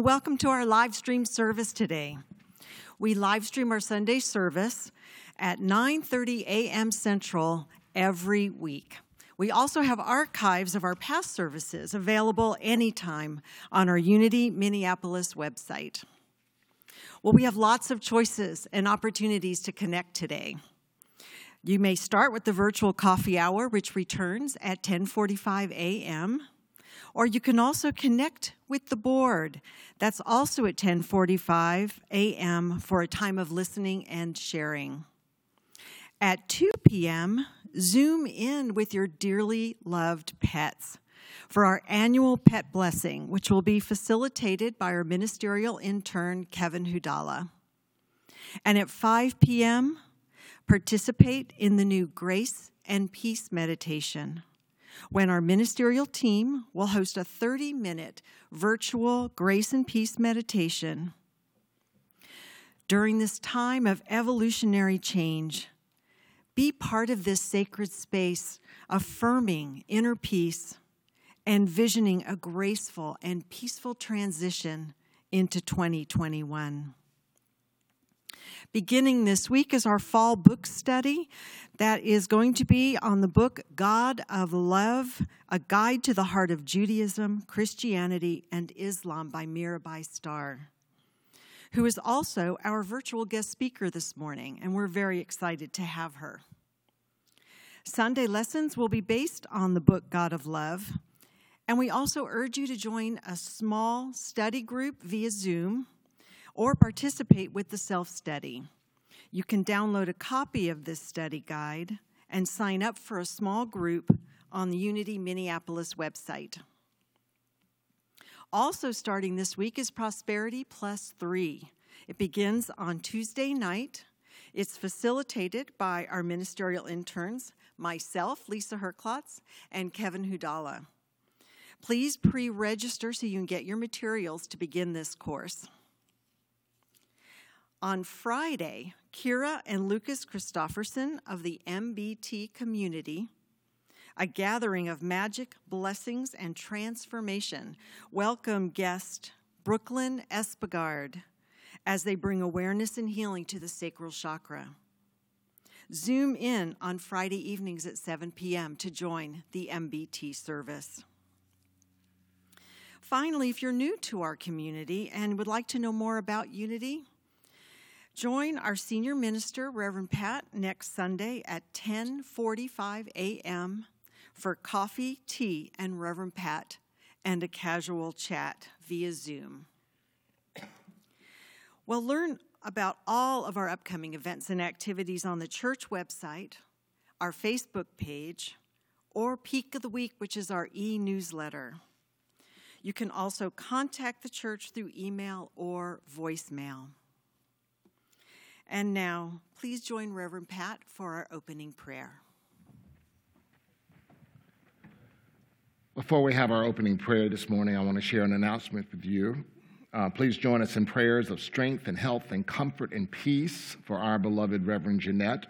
and welcome to our live stream service today. We live stream our Sunday service at 9:30 a.m. Central every week. We also have archives of our past services available anytime on our Unity Minneapolis website. Well, we have lots of choices and opportunities to connect today. You may start with the virtual coffee hour which returns at 10:45 a.m. Or you can also connect with the board. That's also at 10:45 a.m. for a time of listening and sharing. At 2 p.m., zoom in with your dearly loved pets for our annual pet blessing, which will be facilitated by our ministerial intern, Kevin Hudala. And at 5 p.m., participate in the new Grace and Peace meditation when our ministerial team will host a 30 minute virtual grace and peace meditation. During this time of evolutionary change, be part of this sacred space, affirming inner peace and visioning a graceful and peaceful transition into 2021. Beginning this week is our fall book study that is going to be on the book God of Love A Guide to the Heart of Judaism, Christianity, and Islam by Mirabai Starr, who is also our virtual guest speaker this morning, and we're very excited to have her. Sunday lessons will be based on the book God of Love, and we also urge you to join a small study group via Zoom or participate with the self study. You can download a copy of this study guide and sign up for a small group on the Unity Minneapolis website. Also, starting this week is Prosperity Plus Three. It begins on Tuesday night. It's facilitated by our ministerial interns, myself, Lisa Herklotz, and Kevin Hudala. Please pre register so you can get your materials to begin this course. On Friday, Kira and Lucas Christofferson of the MBT community, a gathering of magic, blessings, and transformation, welcome guest Brooklyn Espegard as they bring awareness and healing to the sacral chakra. Zoom in on Friday evenings at 7 p.m. to join the MBT service. Finally, if you're new to our community and would like to know more about Unity, join our senior minister, Reverend Pat, next Sunday at 10:45 a.m. for coffee, tea, and Reverend Pat and a casual chat via Zoom. Well, learn about all of our upcoming events and activities on the church website, our Facebook page, or Peak of the Week, which is our e newsletter. You can also contact the church through email or voicemail. And now, please join Reverend Pat for our opening prayer. Before we have our opening prayer this morning, I want to share an announcement with you. Uh, please join us in prayers of strength and health and comfort and peace for our beloved Reverend Jeanette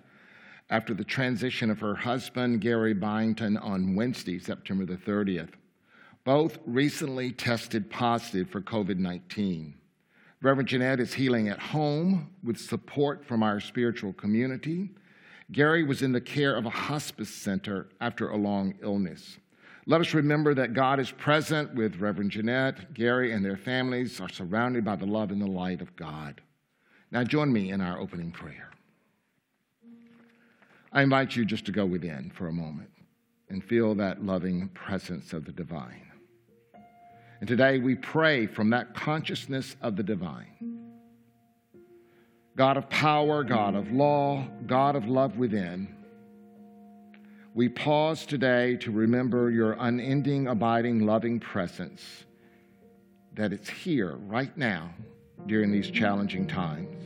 after the transition of her husband, Gary Byington, on Wednesday, September the 30th. Both recently tested positive for COVID 19. Reverend Jeanette is healing at home with support from our spiritual community. Gary was in the care of a hospice center after a long illness. Let us remember that God is present with Reverend Jeanette, Gary, and their families are surrounded by the love and the light of God. Now, join me in our opening prayer. I invite you just to go within for a moment and feel that loving presence of the divine. And today we pray from that consciousness of the divine. God of power, God of law, God of love within, we pause today to remember your unending, abiding, loving presence, that it's here right now during these challenging times.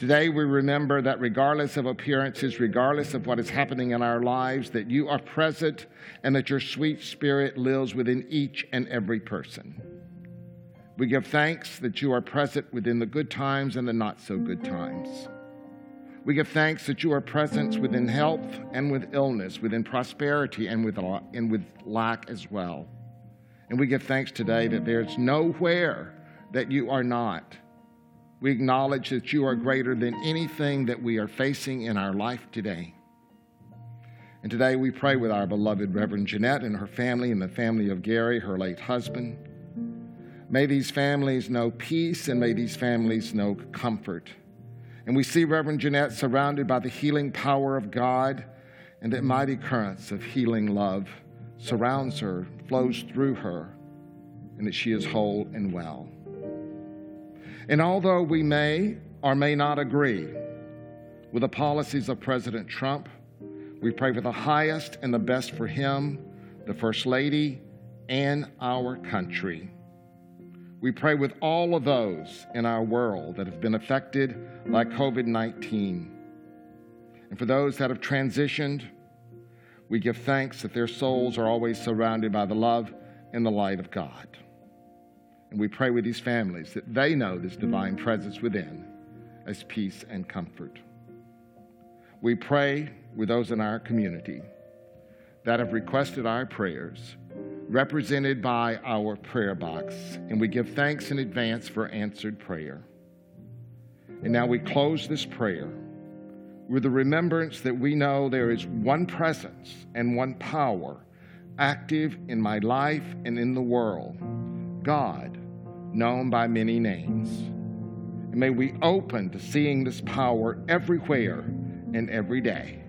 Today, we remember that regardless of appearances, regardless of what is happening in our lives, that you are present and that your sweet spirit lives within each and every person. We give thanks that you are present within the good times and the not so good times. We give thanks that you are present within health and with illness, within prosperity and with, and with lack as well. And we give thanks today that there's nowhere that you are not we acknowledge that you are greater than anything that we are facing in our life today. And today we pray with our beloved Reverend Jeanette and her family and the family of Gary, her late husband. May these families know peace and may these families know comfort. And we see Reverend Jeanette surrounded by the healing power of God, and that mighty currents of healing love surrounds her, flows through her, and that she is whole and well. And although we may or may not agree with the policies of President Trump, we pray for the highest and the best for him, the First Lady, and our country. We pray with all of those in our world that have been affected by COVID 19. And for those that have transitioned, we give thanks that their souls are always surrounded by the love and the light of God. And we pray with these families that they know this divine presence within as peace and comfort. We pray with those in our community that have requested our prayers, represented by our prayer box, and we give thanks in advance for answered prayer. And now we close this prayer with the remembrance that we know there is one presence and one power active in my life and in the world God known by many names. And may we open to seeing this power everywhere and every day.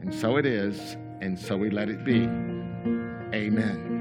And so it is, and so we let it be. Amen.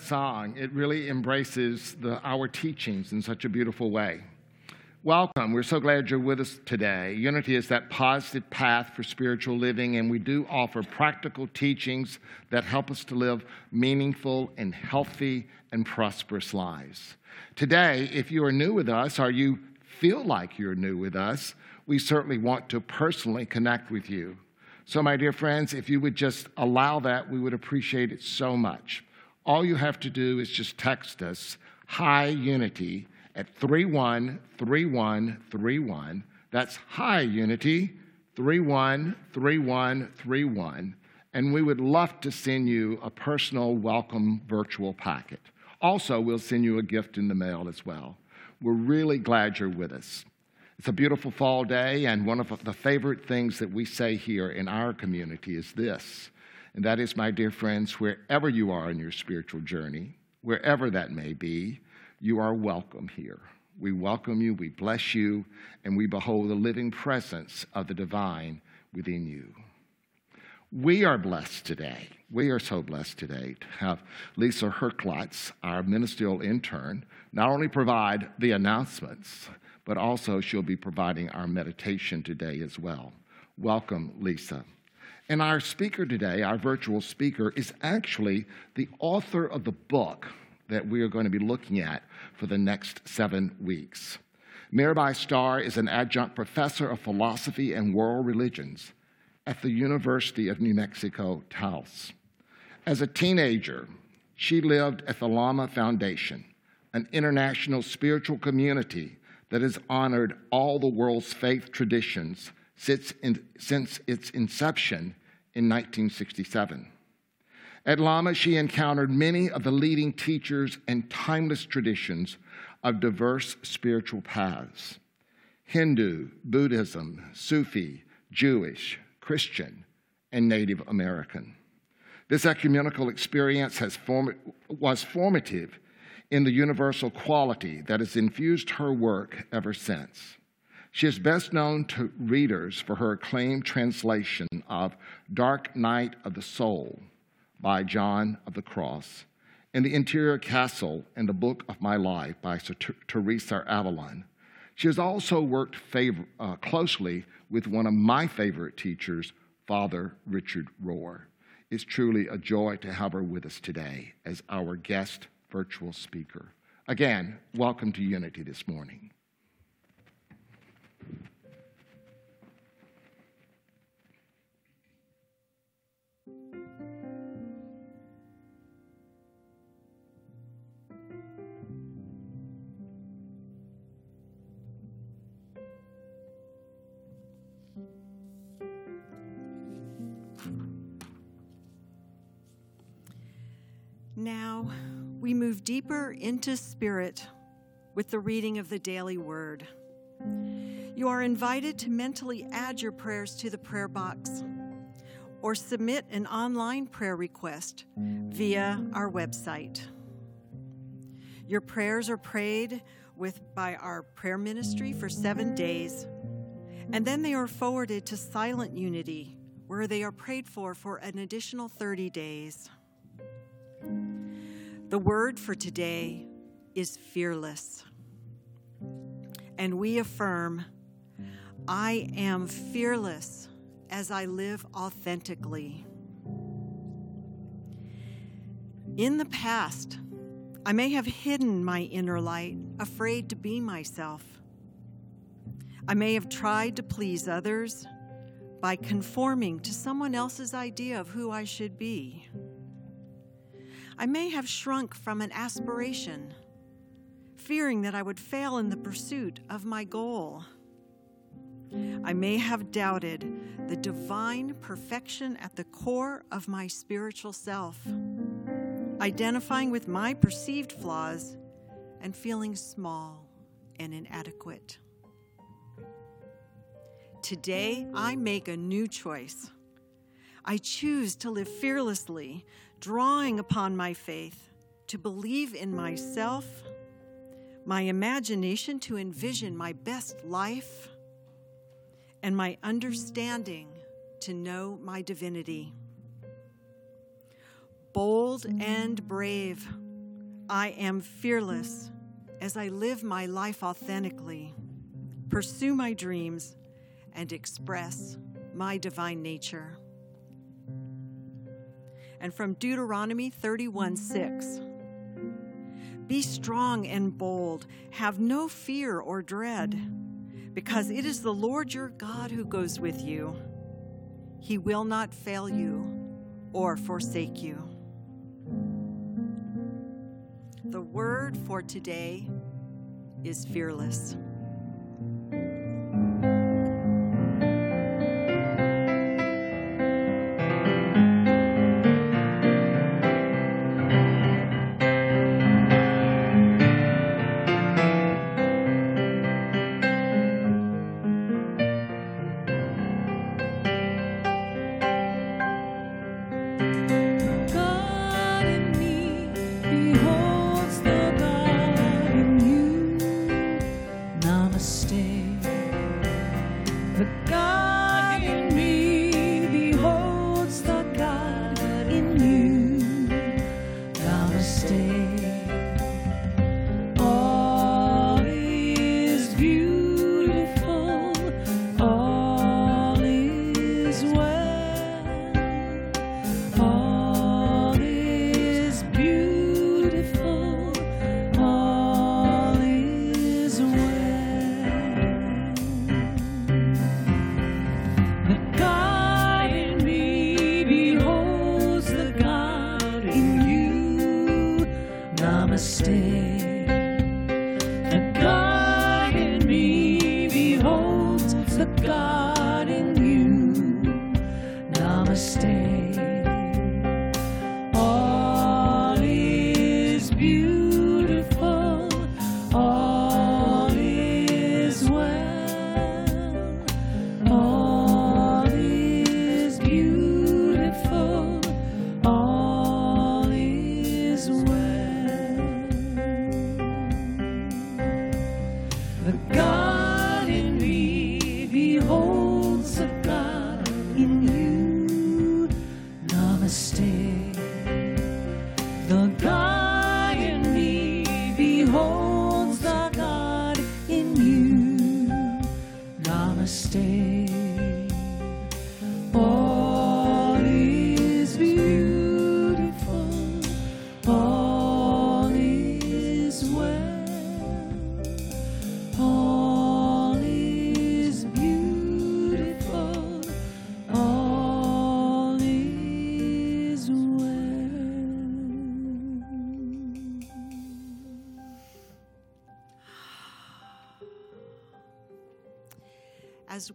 Song. It really embraces the, our teachings in such a beautiful way. Welcome. We're so glad you're with us today. Unity is that positive path for spiritual living, and we do offer practical teachings that help us to live meaningful and healthy and prosperous lives. Today, if you are new with us or you feel like you're new with us, we certainly want to personally connect with you. So, my dear friends, if you would just allow that, we would appreciate it so much. All you have to do is just text us, Hi Unity, at 313131. That's Hi Unity, 313131. And we would love to send you a personal welcome virtual packet. Also, we'll send you a gift in the mail as well. We're really glad you're with us. It's a beautiful fall day, and one of the favorite things that we say here in our community is this, and that is, my dear friends, wherever you are in your spiritual journey, wherever that may be, you are welcome here. We welcome you, we bless you, and we behold the living presence of the divine within you. We are blessed today. We are so blessed today to have Lisa Herklotz, our ministerial intern, not only provide the announcements, but also she'll be providing our meditation today as well. Welcome, Lisa. And our speaker today, our virtual speaker, is actually the author of the book that we are going to be looking at for the next seven weeks. Mirabai Starr is an adjunct professor of philosophy and world religions at the University of New Mexico, Taos. As a teenager, she lived at the Lama Foundation, an international spiritual community that has honored all the world's faith traditions since, in, since its inception in 1967. At Lama, she encountered many of the leading teachers and timeless traditions of diverse spiritual paths Hindu, Buddhism, Sufi, Jewish, Christian, and Native American. This ecumenical experience form- was formative in the universal quality that has infused her work ever since. She is best known to readers for her acclaimed translation of Dark Night of the Soul by John of the Cross and The Interior Castle and the Book of My Life by Sir Teresa of Avila. She has also worked uh, closely with one of my favorite teachers, Father Richard Rohr. It's truly a joy to have her with us today as our guest virtual speaker. Again, welcome to Unity this morning. Now we move deeper into spirit with the reading of the daily word. You are invited to mentally add your prayers to the prayer box or submit an online prayer request via our website. Your prayers are prayed with by our prayer ministry for 7 days and then they are forwarded to Silent Unity where they are prayed for for an additional 30 days. The word for today is fearless. And we affirm, I am fearless as I live authentically. In the past, I may have hidden my inner light, afraid to be myself. I may have tried to please others by conforming to someone else's idea of who I should be. I may have shrunk from an aspiration, fearing that I would fail in the pursuit of my goal. I may have doubted the divine perfection at the core of my spiritual self, identifying with my perceived flaws and feeling small and inadequate. Today, I make a new choice. I choose to live fearlessly, drawing upon my faith to believe in myself, my imagination to envision my best life, and my understanding to know my divinity. Bold and brave, I am fearless as I live my life authentically, pursue my dreams, and express my divine nature and from Deuteronomy 31 6. Be strong and bold, have no fear or dread, because it is the Lord your God who goes with you. He will not fail you or forsake you. The word for today is fearless.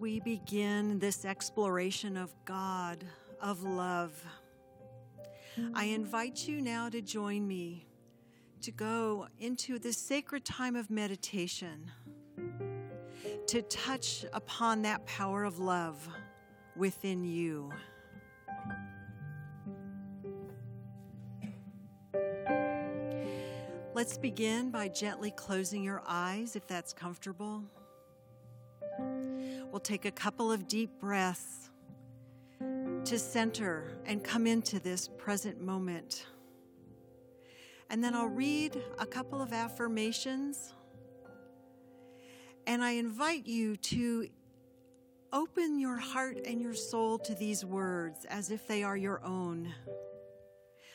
We begin this exploration of God, of love, I invite you now to join me to go into this sacred time of meditation, to touch upon that power of love within you. Let's begin by gently closing your eyes if that's comfortable. We'll take a couple of deep breaths to center and come into this present moment. And then I'll read a couple of affirmations. And I invite you to open your heart and your soul to these words as if they are your own.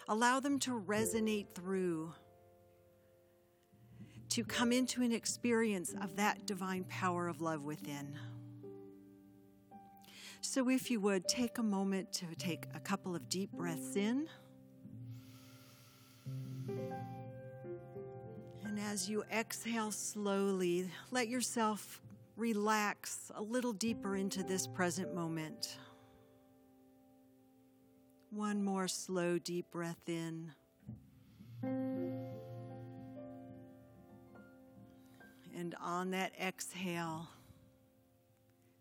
Allow them to resonate through, to come into an experience of that divine power of love within. So, if you would, take a moment to take a couple of deep breaths in. And as you exhale slowly, let yourself relax a little deeper into this present moment. One more slow, deep breath in. And on that exhale,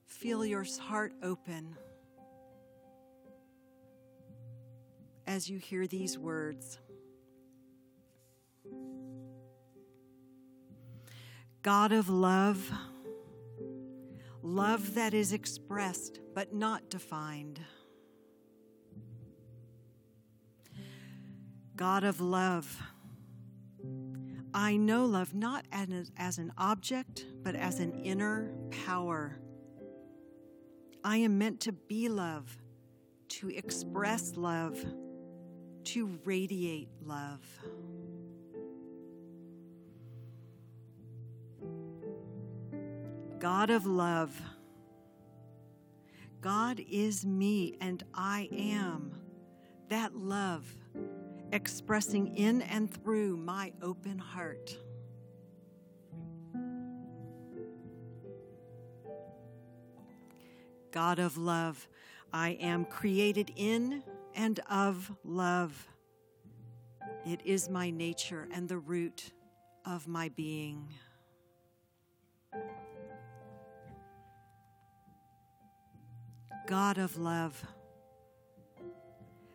feel your heart open as you hear these words. God of love, love that is expressed but not defined. God of love, I know love not as, an object, but as an inner power. I am meant to be love, to express love, to radiate love. God of love, God is me and I am that love expressing in and through my open heart. God of love, I am created in and of love. It is my nature and the root of my being. God of love,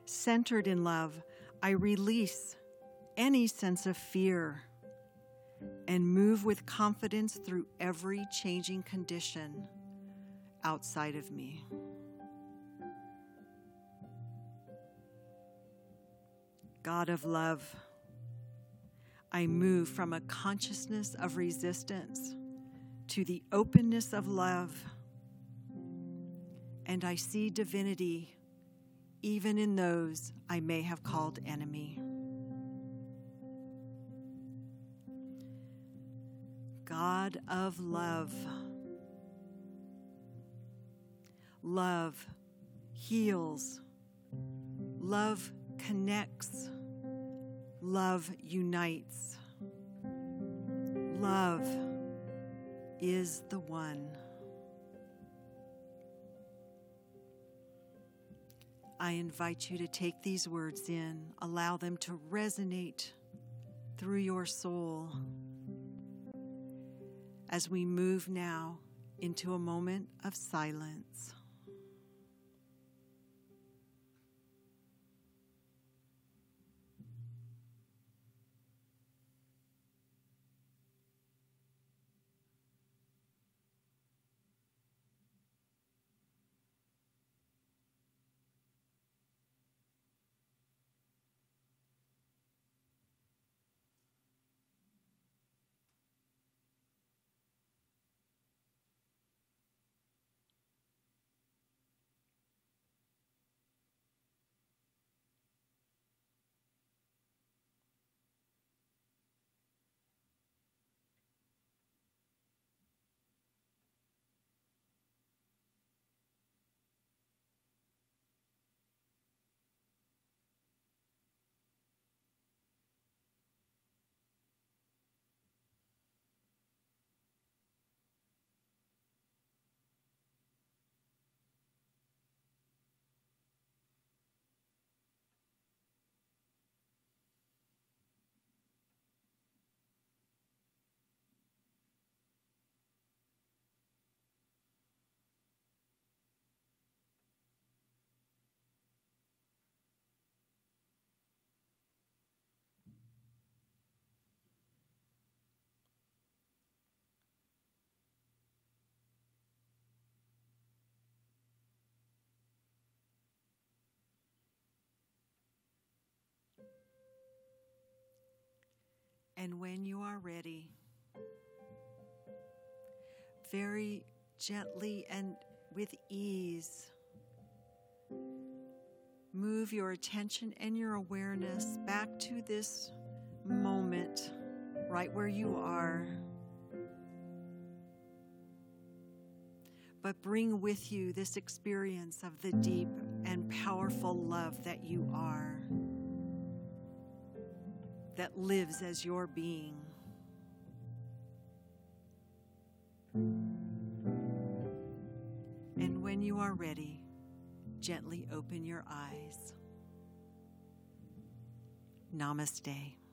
centered in love, I release any sense of fear and move with confidence through every changing condition outside of me. God of love, I move from a consciousness of resistance to the openness of love, and I see divinity even in those I may have called enemy. God of love. Love heals. Love connects. Love unites. love is the one. I invite you to take these words in, allow them to resonate through your soul as we move now into a moment of silence. And when you are ready, very gently and with ease, move your attention and your awareness back to this moment right where you are. But bring with you this experience of the deep and powerful love that you are that lives as your being. And when you are ready, gently open your eyes. Namaste.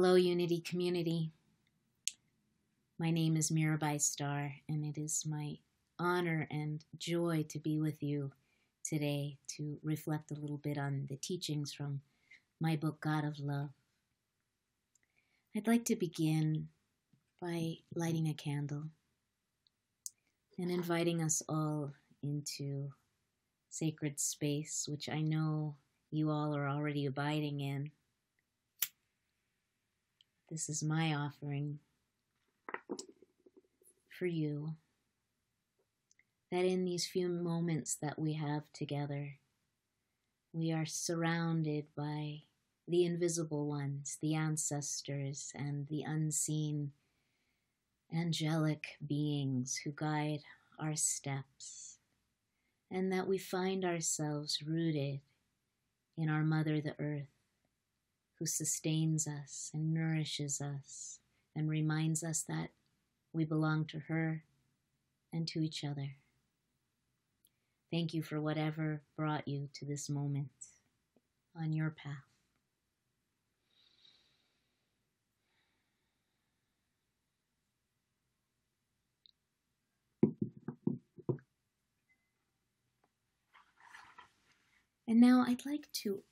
Hello, Unity community. My name is Mirabai Starr, and it is my honor and joy to be with you today to reflect a little bit on the teachings from my book, God of Love. I'd like to begin by lighting a candle and inviting us all into sacred space, which I know you all are already abiding in this is my offering for you. That in these few moments that we have together, we are surrounded by the invisible ones, the ancestors, and the unseen angelic beings who guide our steps, and that we find ourselves rooted in our Mother the Earth who sustains us and nourishes us and reminds us that we belong to her and to each other. Thank you for whatever brought you to this moment on your path. And now I'd like to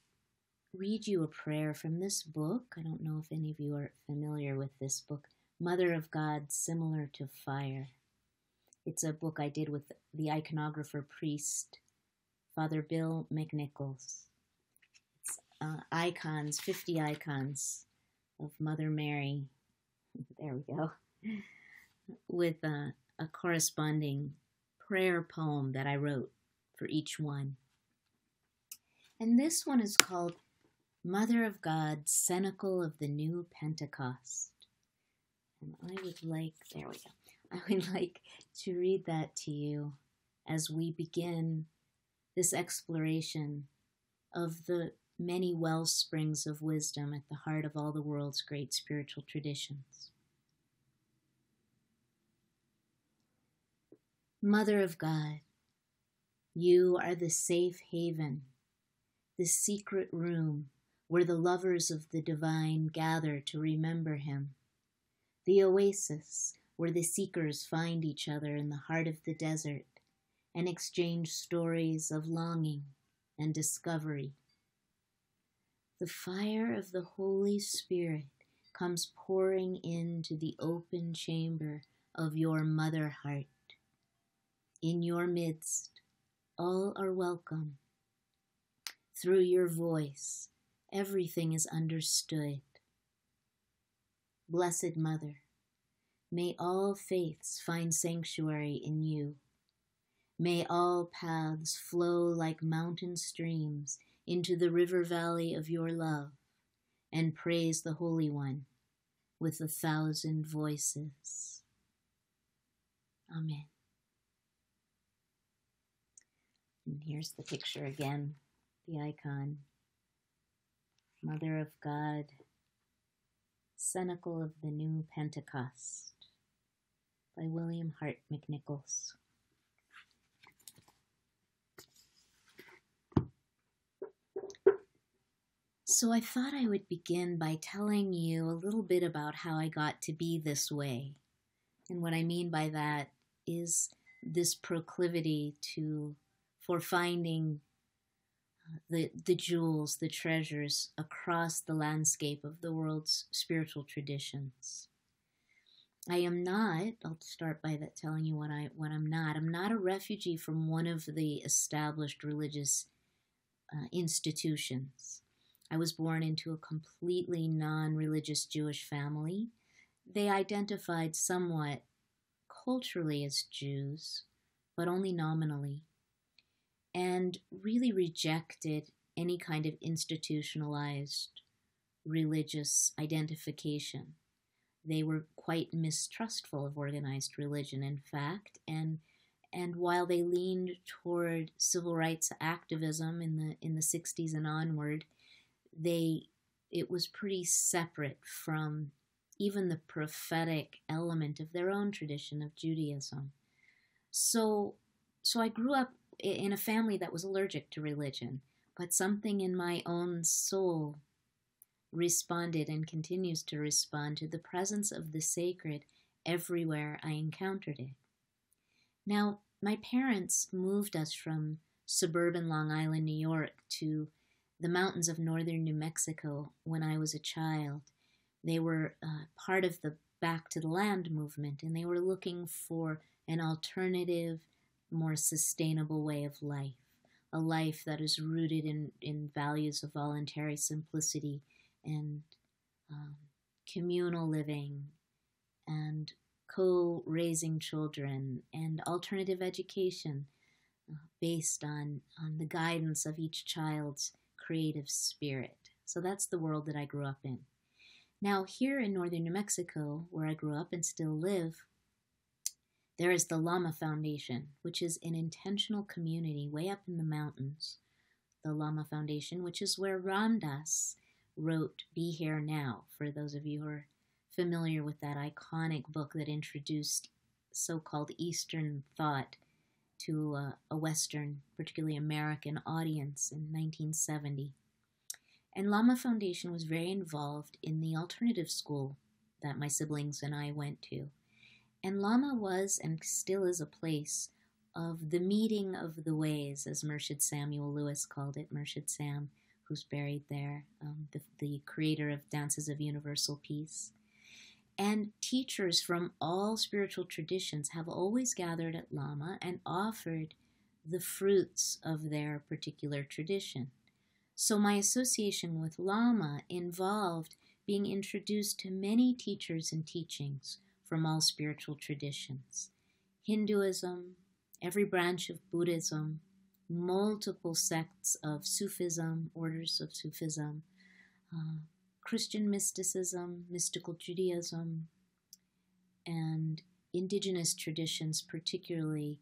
read you a prayer from this book. I don't know if any of you are familiar with this book, Mother of God, Similar to Fire. It's a book I did with the iconographer priest, Father Bill McNichols. It's uh, icons, 50 icons of Mother Mary. There we go. With uh, a corresponding prayer poem that I wrote for each one. And this one is called Mother of God, Cenacle of the New Pentecost. And I would like, there we go. I would like to read that to you as we begin this exploration of the many well springs of wisdom at the heart of all the world's great spiritual traditions. Mother of God, you are the safe haven, the secret room where the lovers of the divine gather to remember him. The oasis, where the seekers find each other in the heart of the desert and exchange stories of longing and discovery. The fire of the Holy Spirit comes pouring into the open chamber of your mother heart. In your midst, all are welcome. Through your voice, everything is understood. Blessed Mother, may all faiths find sanctuary in you. May all paths flow like mountain streams into the river valley of your love and praise the Holy One with a thousand voices. Amen. And here's the picture again, the icon. Mother of God, Cenacle of the New Pentecost by William Hart McNichols. So I thought I would begin by telling you a little bit about how I got to be this way. And what I mean by that is this proclivity to for finding the, the jewels, the treasures across the landscape of the world's spiritual traditions. I am not, I'll start by that telling you what I what I'm not. I'm not a refugee from one of the established religious uh, institutions. I was born into a completely non-religious Jewish family. They identified somewhat culturally as Jews, but only nominally, and really rejected any kind of institutionalized religious identification. They were quite mistrustful of organized religion, in fact, and and while they leaned toward civil rights activism in the in the 60s and onward, they it was pretty separate from even the prophetic element of their own tradition of Judaism. So so I grew up in a family that was allergic to religion, but something in my own soul responded and continues to respond to the presence of the sacred everywhere I encountered it. Now, my parents moved us from suburban Long Island, New York to the mountains of northern New Mexico when I was a child. They were uh, part of the Back to the Land movement, and they were looking for an alternative, more sustainable way of life, a life that is rooted in, in values of voluntary simplicity and um, communal living and co raising children and alternative education uh, based on, on the guidance of each child's creative spirit. So that's the world that I grew up in. Now, here in northern New Mexico, where I grew up and still live, there is the Lama Foundation, which is an intentional community way up in the mountains. The Lama Foundation, which is where Ram Dass wrote Be Here Now, for those of you who are familiar with that iconic book that introduced so called Eastern thought to a, a Western, particularly American audience in 1970. And Lama Foundation was very involved in the alternative school that my siblings and I went to. And Lama was and still is a place of the meeting of the ways, as Murshid Samuel Lewis called it, Murshid Sam, who's buried there, um, the, the creator of Dances of Universal Peace. And teachers from all spiritual traditions have always gathered at Lama and offered the fruits of their particular tradition. So my association with Lama involved being introduced to many teachers and teachings from all spiritual traditions Hinduism, every branch of Buddhism, multiple sects of Sufism, orders of Sufism, uh, Christian mysticism, mystical Judaism, and indigenous traditions, particularly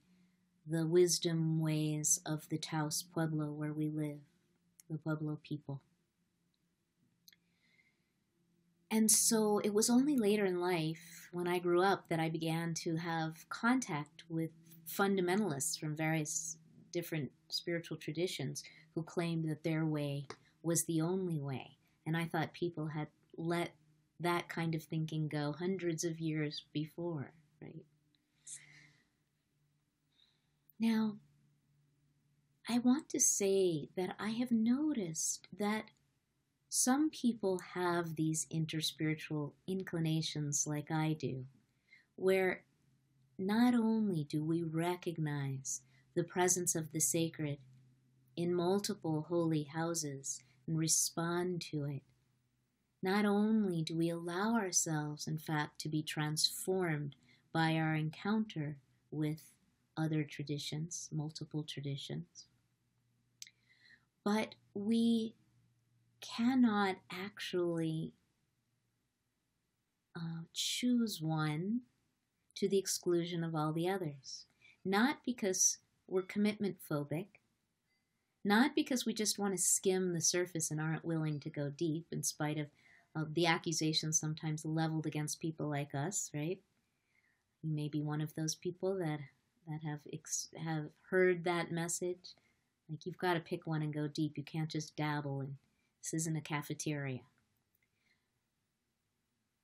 the wisdom ways of the Taos Pueblo where we live, the Pueblo people. And so it was only later in life, when I grew up, that I began to have contact with fundamentalists from various different spiritual traditions who claimed that their way was the only way. And I thought people had let that kind of thinking go hundreds of years before, right? Now, I want to say that I have noticed that some people have these interspiritual inclinations like I do, where not only do we recognize the presence of the sacred in multiple holy houses and respond to it. Not only do we allow ourselves, in fact, to be transformed by our encounter with other traditions, multiple traditions, but we cannot actually uh, choose one to the exclusion of all the others. Not because we're commitment phobic, not because we just want to skim the surface and aren't willing to go deep, in spite of uh, the accusations sometimes leveled against people like us, right? You may be one of those people that that have ex- have heard that message. Like you've got to pick one and go deep. You can't just dabble. And this isn't a cafeteria.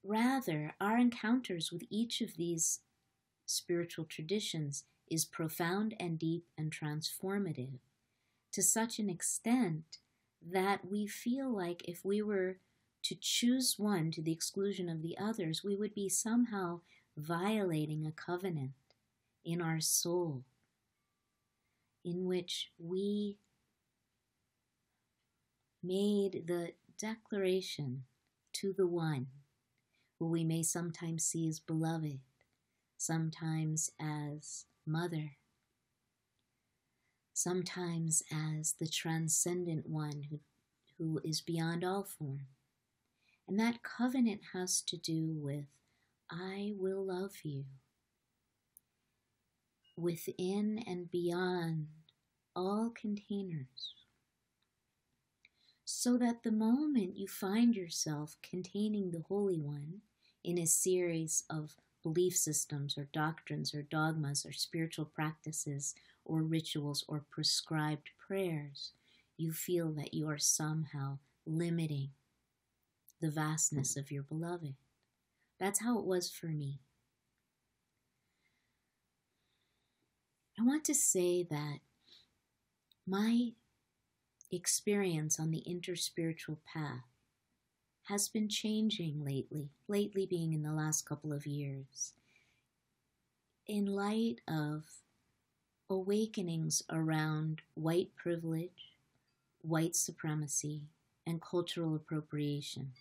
Rather, our encounters with each of these spiritual traditions is profound and deep and transformative to such an extent that we feel like if we were to choose one to the exclusion of the others, we would be somehow violating a covenant in our soul in which we made the declaration to the one who we may sometimes see as beloved, sometimes as mother, sometimes as the transcendent one who, who is beyond all form. And that covenant has to do with I will love you within and beyond all containers. So that the moment you find yourself containing the Holy One in a series of belief systems or doctrines or dogmas or spiritual practices or rituals or prescribed prayers, you feel that you are somehow limiting the vastness of your beloved. That's how it was for me. I want to say that my experience on the interspiritual path has been changing lately, lately being in the last couple of years, in light of awakenings around white privilege, white supremacy, and cultural appropriation.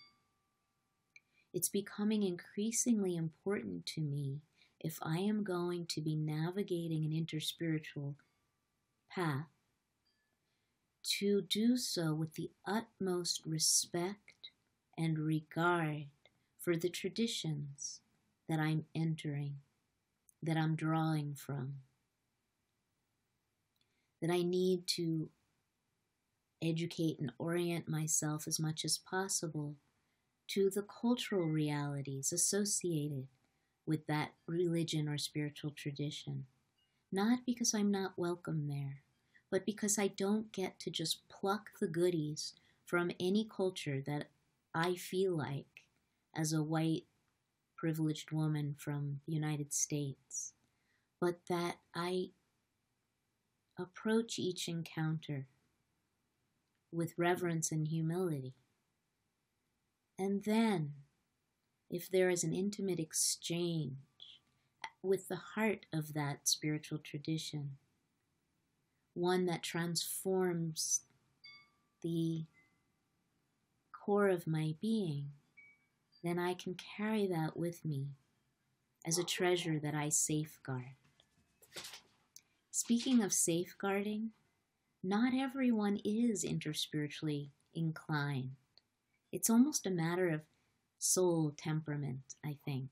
It's becoming increasingly important to me if I am going to be navigating an interspiritual path to do so with the utmost respect and regard for the traditions that I'm entering, that I'm drawing from, that I need to educate and orient myself as much as possible to the cultural realities associated with that religion or spiritual tradition. Not because I'm not welcome there, but because I don't get to just pluck the goodies from any culture that I feel like as a white privileged woman from the United States, but that I approach each encounter with reverence and humility. And then, if there is an intimate exchange with the heart of that spiritual tradition, one that transforms the core of my being, then I can carry that with me as a treasure that I safeguard. Speaking of safeguarding, not everyone is interspiritually inclined. It's almost a matter of soul temperament, I think.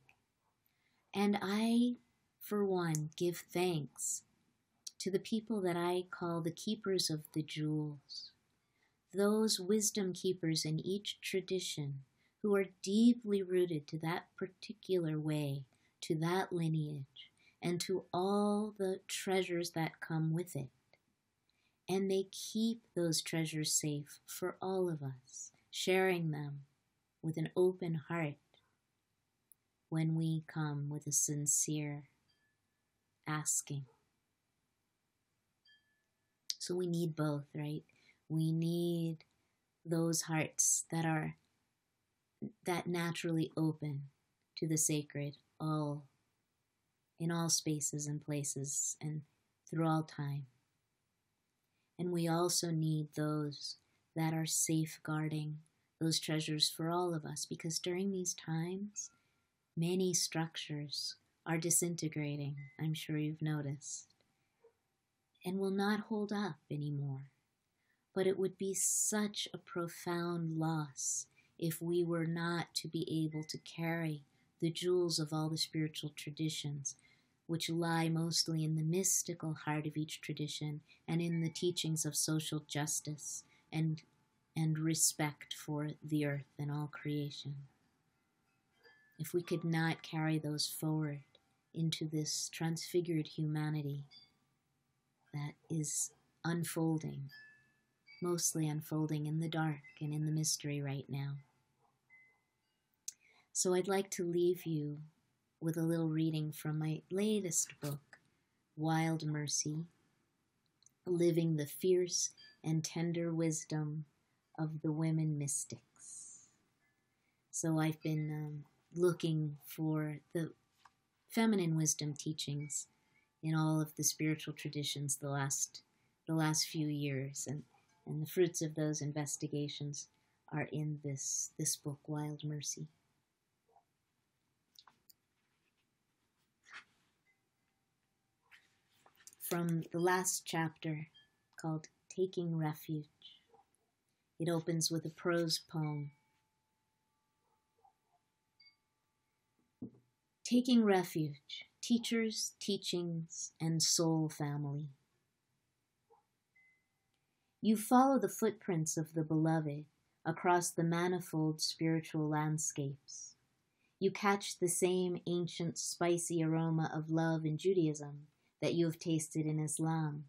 And I, for one, give thanks to the people that I call the keepers of the jewels, those wisdom keepers in each tradition who are deeply rooted to that particular way, to that lineage, and to all the treasures that come with it. And they keep those treasures safe for all of us, sharing them with an open heart when we come with a sincere asking. So we need both, right? We need those hearts that are that naturally open to the sacred all in all spaces and places and through all time. And we also need those that are safeguarding those treasures for all of us because during these times, many structures are disintegrating. I'm sure you've noticed and will not hold up anymore. But it would be such a profound loss if we were not to be able to carry the jewels of all the spiritual traditions, which lie mostly in the mystical heart of each tradition and in the teachings of social justice and, and respect for the earth and all creation. If we could not carry those forward into this transfigured humanity, that is unfolding, mostly unfolding in the dark and in the mystery right now. So I'd like to leave you with a little reading from my latest book, wild mercy, living the fierce and tender wisdom of the women mystics. So I've been um, looking for the feminine wisdom teachings in all of the spiritual traditions the last the last few years and and the fruits of those investigations are in this this book Wild Mercy. From the last chapter called Taking Refuge. It opens with a prose poem Taking Refuge Teachers, Teachings, and Soul Family. You follow the footprints of the beloved across the manifold spiritual landscapes. You catch the same ancient spicy aroma of love in Judaism that you have tasted in Islam.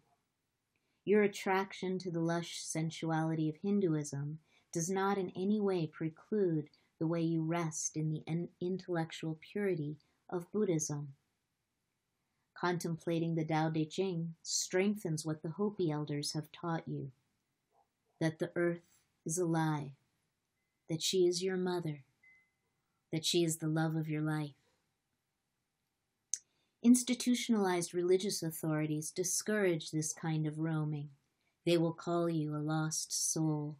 Your attraction to the lush sensuality of Hinduism does not in any way preclude the way you rest in the intellectual purity of Buddhism. Contemplating the Tao Te Ching strengthens what the Hopi elders have taught you that the earth is alive, that she is your mother, that she is the love of your life. Institutionalized religious authorities discourage this kind of roaming. They will call you a lost soul.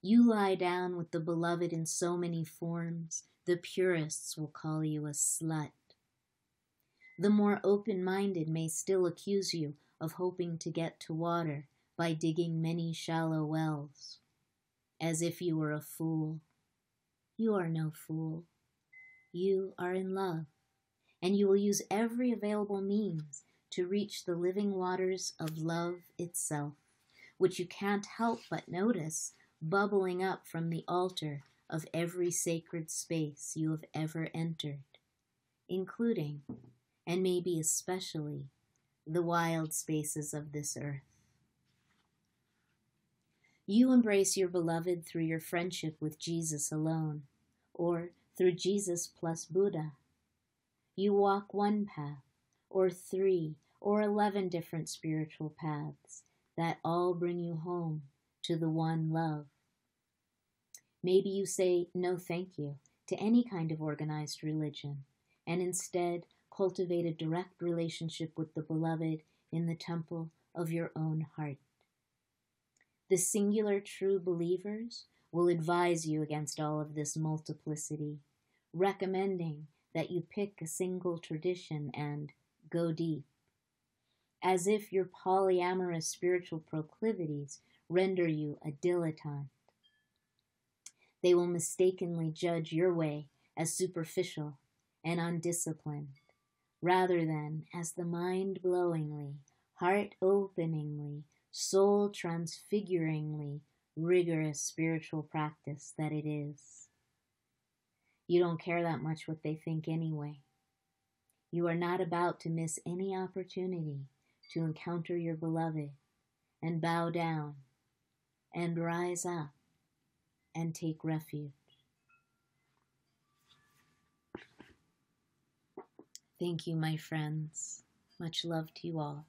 You lie down with the beloved in so many forms the purists will call you a slut. The more open minded may still accuse you of hoping to get to water by digging many shallow wells, as if you were a fool. You are no fool. You are in love, and you will use every available means to reach the living waters of love itself, which you can't help but notice bubbling up from the altar of every sacred space you have ever entered, including, and maybe especially, the wild spaces of this earth. You embrace your beloved through your friendship with Jesus alone, or through Jesus plus Buddha. You walk one path, or three, or eleven different spiritual paths that all bring you home to the one love. Maybe you say no thank you to any kind of organized religion and instead cultivate a direct relationship with the beloved in the temple of your own heart. The singular true believers will advise you against all of this multiplicity, recommending that you pick a single tradition and go deep. As if your polyamorous spiritual proclivities render you a dilettante they will mistakenly judge your way as superficial and undisciplined, rather than as the mind blowingly, heart openingly, soul transfiguringly rigorous spiritual practice that it is. You don't care that much what they think anyway. You are not about to miss any opportunity to encounter your beloved and bow down and rise up and take refuge. Thank you, my friends. Much love to you all.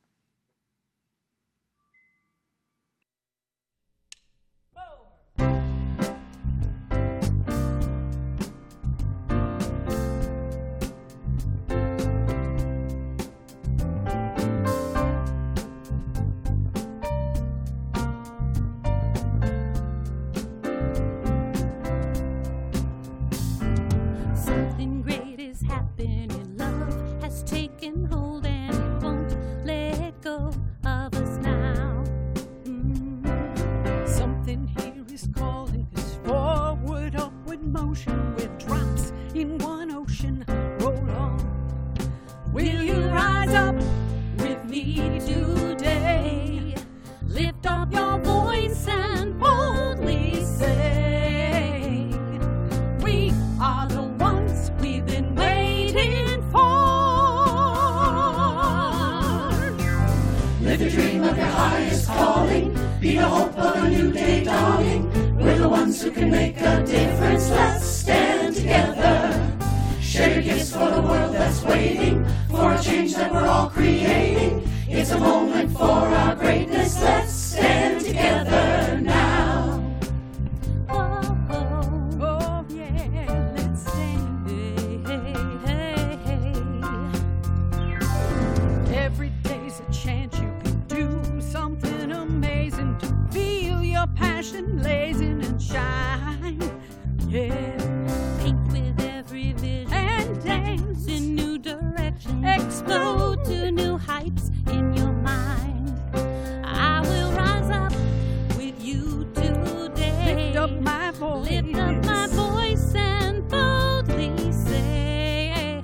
Voice. Lift up my voice and boldly say,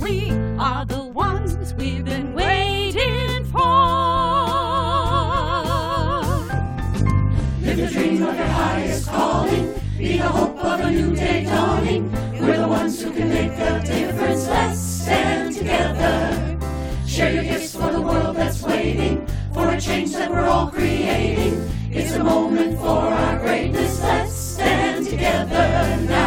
We are the ones we've been waiting for. Live the dream of your highest calling. Be the hope of a new day dawning. We're the ones who can make a difference. Let's stand together. Share your gifts for the world that's waiting for a change that we're all creating. It's a moment for our greatness. Let's stand together now.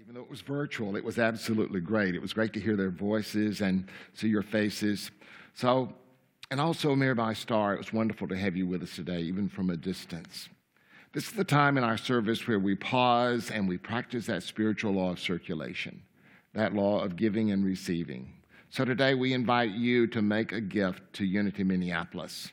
Even though it was virtual, it was absolutely great. It was great to hear their voices and see your faces. So, and also, Mirabai Starr, it was wonderful to have you with us today, even from a distance. This is the time in our service where we pause and we practice that spiritual law of circulation, that law of giving and receiving. So today we invite you to make a gift to Unity Minneapolis.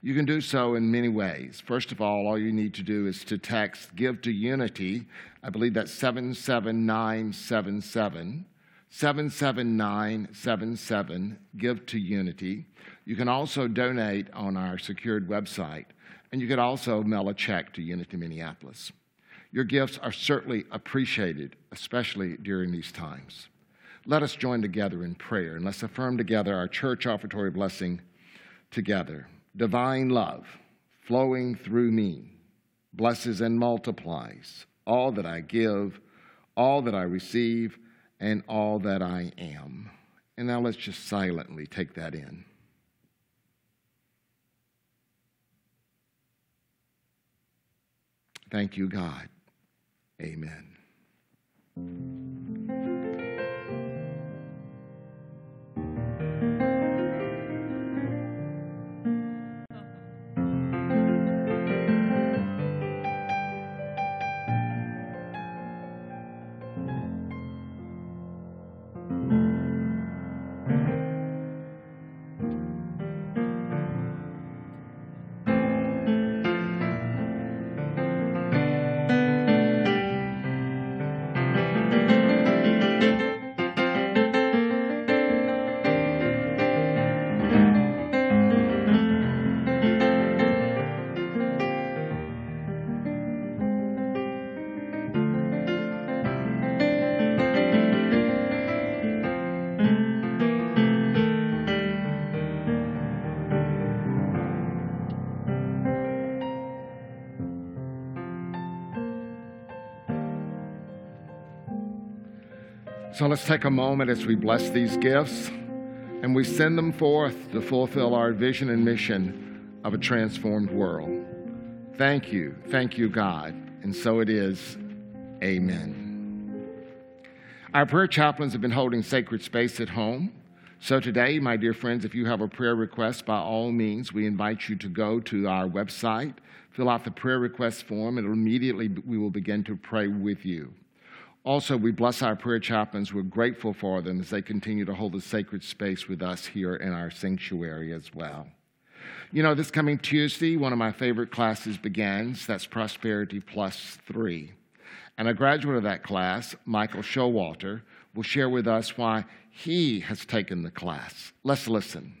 You can do so in many ways. First of all, all you need to do is to text Give to Unity. I believe that's 77977. 77977, Give to Unity. You can also donate on our secured website, and you could also mail a check to Unity Minneapolis. Your gifts are certainly appreciated, especially during these times. Let us join together in prayer and let's affirm together our church offertory blessing together. Divine love flowing through me blesses and multiplies all that I give, all that I receive, and all that I am. And now let's just silently take that in. Thank you, God. Amen. So let's take a moment as we bless these gifts and we send them forth to fulfill our vision and mission of a transformed world. Thank you. Thank you, God. And so it is. Amen. Our prayer chaplains have been holding sacred space at home. So today, my dear friends, if you have a prayer request, by all means, we invite you to go to our website, fill out the prayer request form, and immediately we will begin to pray with you. Also, we bless our prayer chaplains. We're grateful for them as they continue to hold a sacred space with us here in our sanctuary as well. You know, this coming Tuesday, one of my favorite classes begins. That's Prosperity Plus 3. And a graduate of that class, Michael Showalter, will share with us why he has taken the class. Let's listen.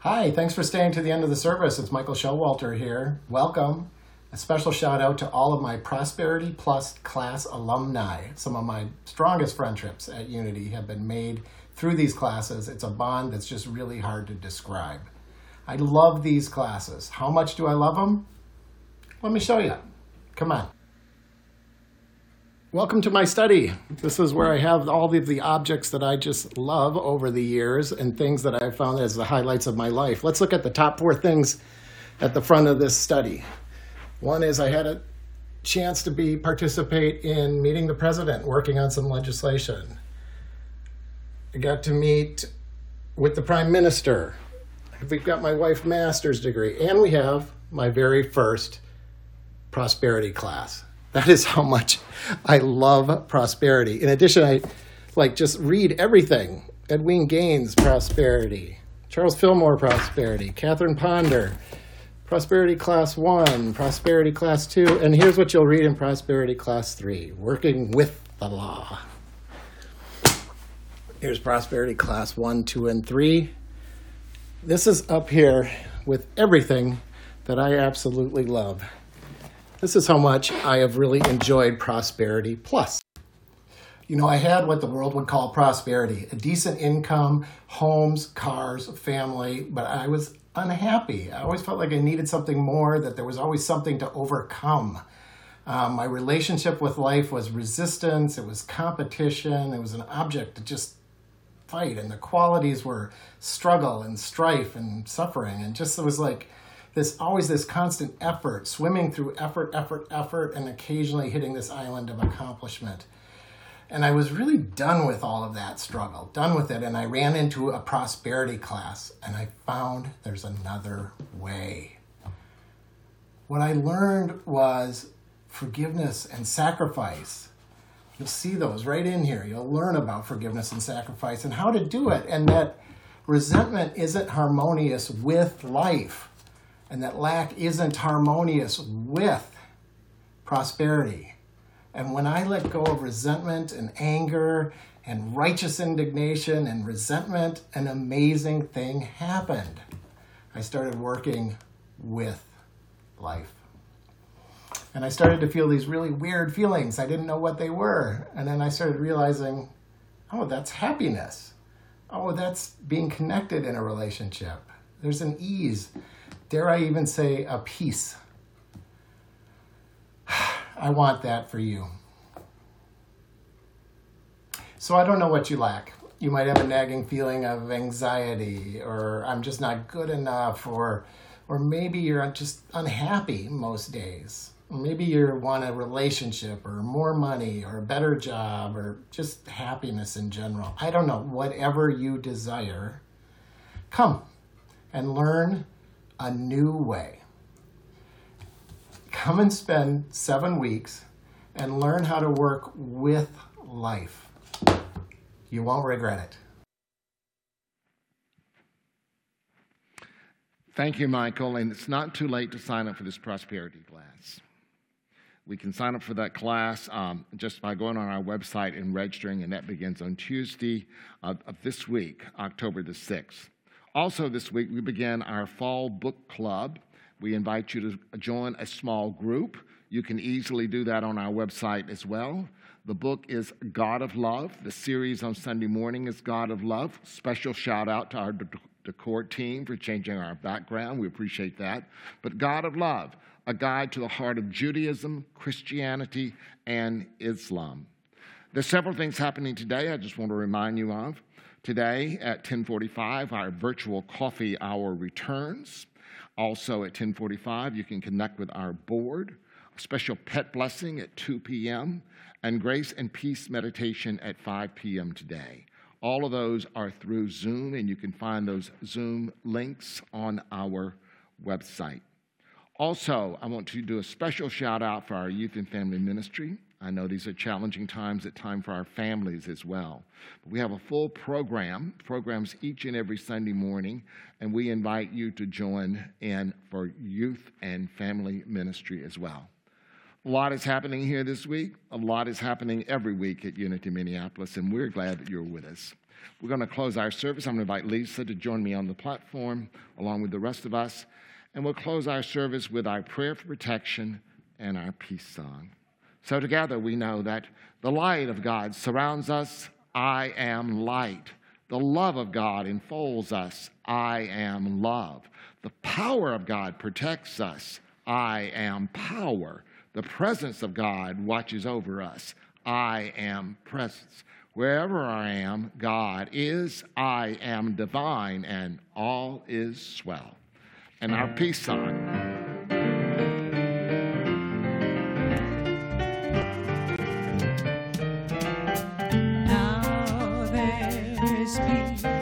Hi, thanks for staying to the end of the service. It's Michael Showalter here. Welcome. A special shout out to all of my Prosperity Plus class alumni. Some of my strongest friendships at Unity have been made through these classes. It's a bond that's just really hard to describe. I love these classes. How much do I love them? Let me show you. Come on. Welcome to my study. This is where I have all of the objects that I just love over the years and things that I've found as the highlights of my life. Let's look at the top four things at the front of this study. One is I had a chance to be participate in meeting the president, working on some legislation. I got to meet with the prime minister. We've got my wife's master's degree, and we have my very first prosperity class. That is how much I love prosperity. In addition, I like just read everything. Edwene Gaines, prosperity. Charles Fillmore, prosperity. Catherine Ponder, Prosperity Class 1, Prosperity Class 2, and here's what you'll read in Prosperity Class 3 Working with the Law. Here's Prosperity Class 1, 2, and 3. This is up here with everything that I absolutely love. This is how much I have really enjoyed Prosperity Plus. You know, I had what the world would call prosperity a decent income, homes, cars, family, but I was unhappy. I always felt like I needed something more, that there was always something to overcome. Um, my relationship with life was resistance, it was competition, it was an object to just fight, and the qualities were struggle and strife and suffering, and just it was like this always this constant effort, swimming through effort, effort, effort, and occasionally hitting this island of accomplishment. And I was really done with all of that struggle, done with it. And I ran into a prosperity class and I found there's another way. What I learned was forgiveness and sacrifice. You'll see those right in here. You'll learn about forgiveness and sacrifice and how to do it, and that resentment isn't harmonious with life, and that lack isn't harmonious with prosperity. And when I let go of resentment and anger and righteous indignation and resentment, an amazing thing happened. I started working with life. And I started to feel these really weird feelings. I didn't know what they were. And then I started realizing, oh, that's happiness. Oh, that's being connected in a relationship. There's an ease. Dare I even say a peace? I want that for you. So I don't know what you lack. You might have a nagging feeling of anxiety, or I'm just not good enough, or, or maybe you're just unhappy most days. Maybe you want a relationship, or more money, or a better job, or just happiness in general. I don't know. Whatever you desire, come and learn a new way. Come and spend seven weeks and learn how to work with life. You won't regret it. Thank you, Michael. And it's not too late to sign up for this prosperity class. We can sign up for that class um, just by going on our website and registering, and that begins on Tuesday of, of this week, October the 6th. Also, this week, we begin our fall book club. We invite you to join a small group. You can easily do that on our website as well. The book is God of Love. The series on Sunday morning is God of Love. Special shout out to our decor team for changing our background. We appreciate that. But God of Love, a guide to the heart of Judaism, Christianity, and Islam. There's several things happening today I just want to remind you of. Today at 1045, our virtual coffee hour returns. Also at 1045, you can connect with our board, special pet blessing at 2 p.m., and grace and peace meditation at 5 p.m. today. All of those are through Zoom, and you can find those Zoom links on our website. Also, I want to do a special shout out for our youth and family ministry. I know these are challenging times at time for our families as well. But we have a full program, programs each and every Sunday morning, and we invite you to join in for youth and family ministry as well. A lot is happening here this week. A lot is happening every week at Unity Minneapolis, and we're glad that you're with us. We're going to close our service. I'm going to invite Lisa to join me on the platform along with the rest of us, and we'll close our service with our prayer for protection and our peace song. So, together, we know that the light of God surrounds us. I am light. The love of God enfolds us. I am love. The power of God protects us. I am power. The presence of God watches over us. I am presence. Wherever I am, God is. I am divine, and all is swell. And our peace song. There is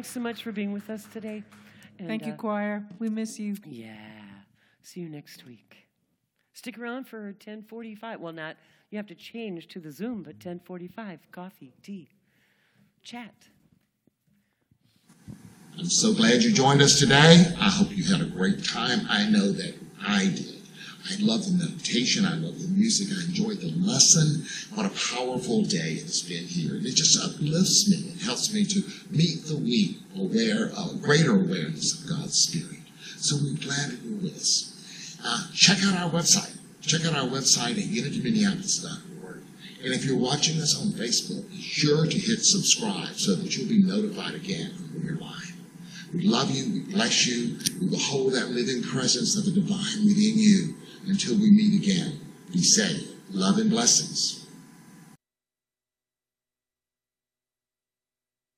thanks so much for being with us today. And, Thank you, uh, choir. We miss you. Yeah. See you next week. Stick around for 1045. Well, not, you have to change to the Zoom, but 1045, coffee, tea, chat. I'm so glad you joined us today. I hope you had a great time. I know that I did. I love the meditation. I love the music. I enjoyed the lesson. What a powerful day it's been here. And it just uplifts me. It helps me to meet the week, aware, uh, greater awareness of God's Spirit. So we're glad that you're with us. Uh, check out our website. Check out our website at unityminneapolis.org. And if you're watching us on Facebook, be sure to hit subscribe so that you'll be notified again when we're live. We love you. We bless you. We behold that living presence of the divine within you until we meet again. Be safe. Love and blessings.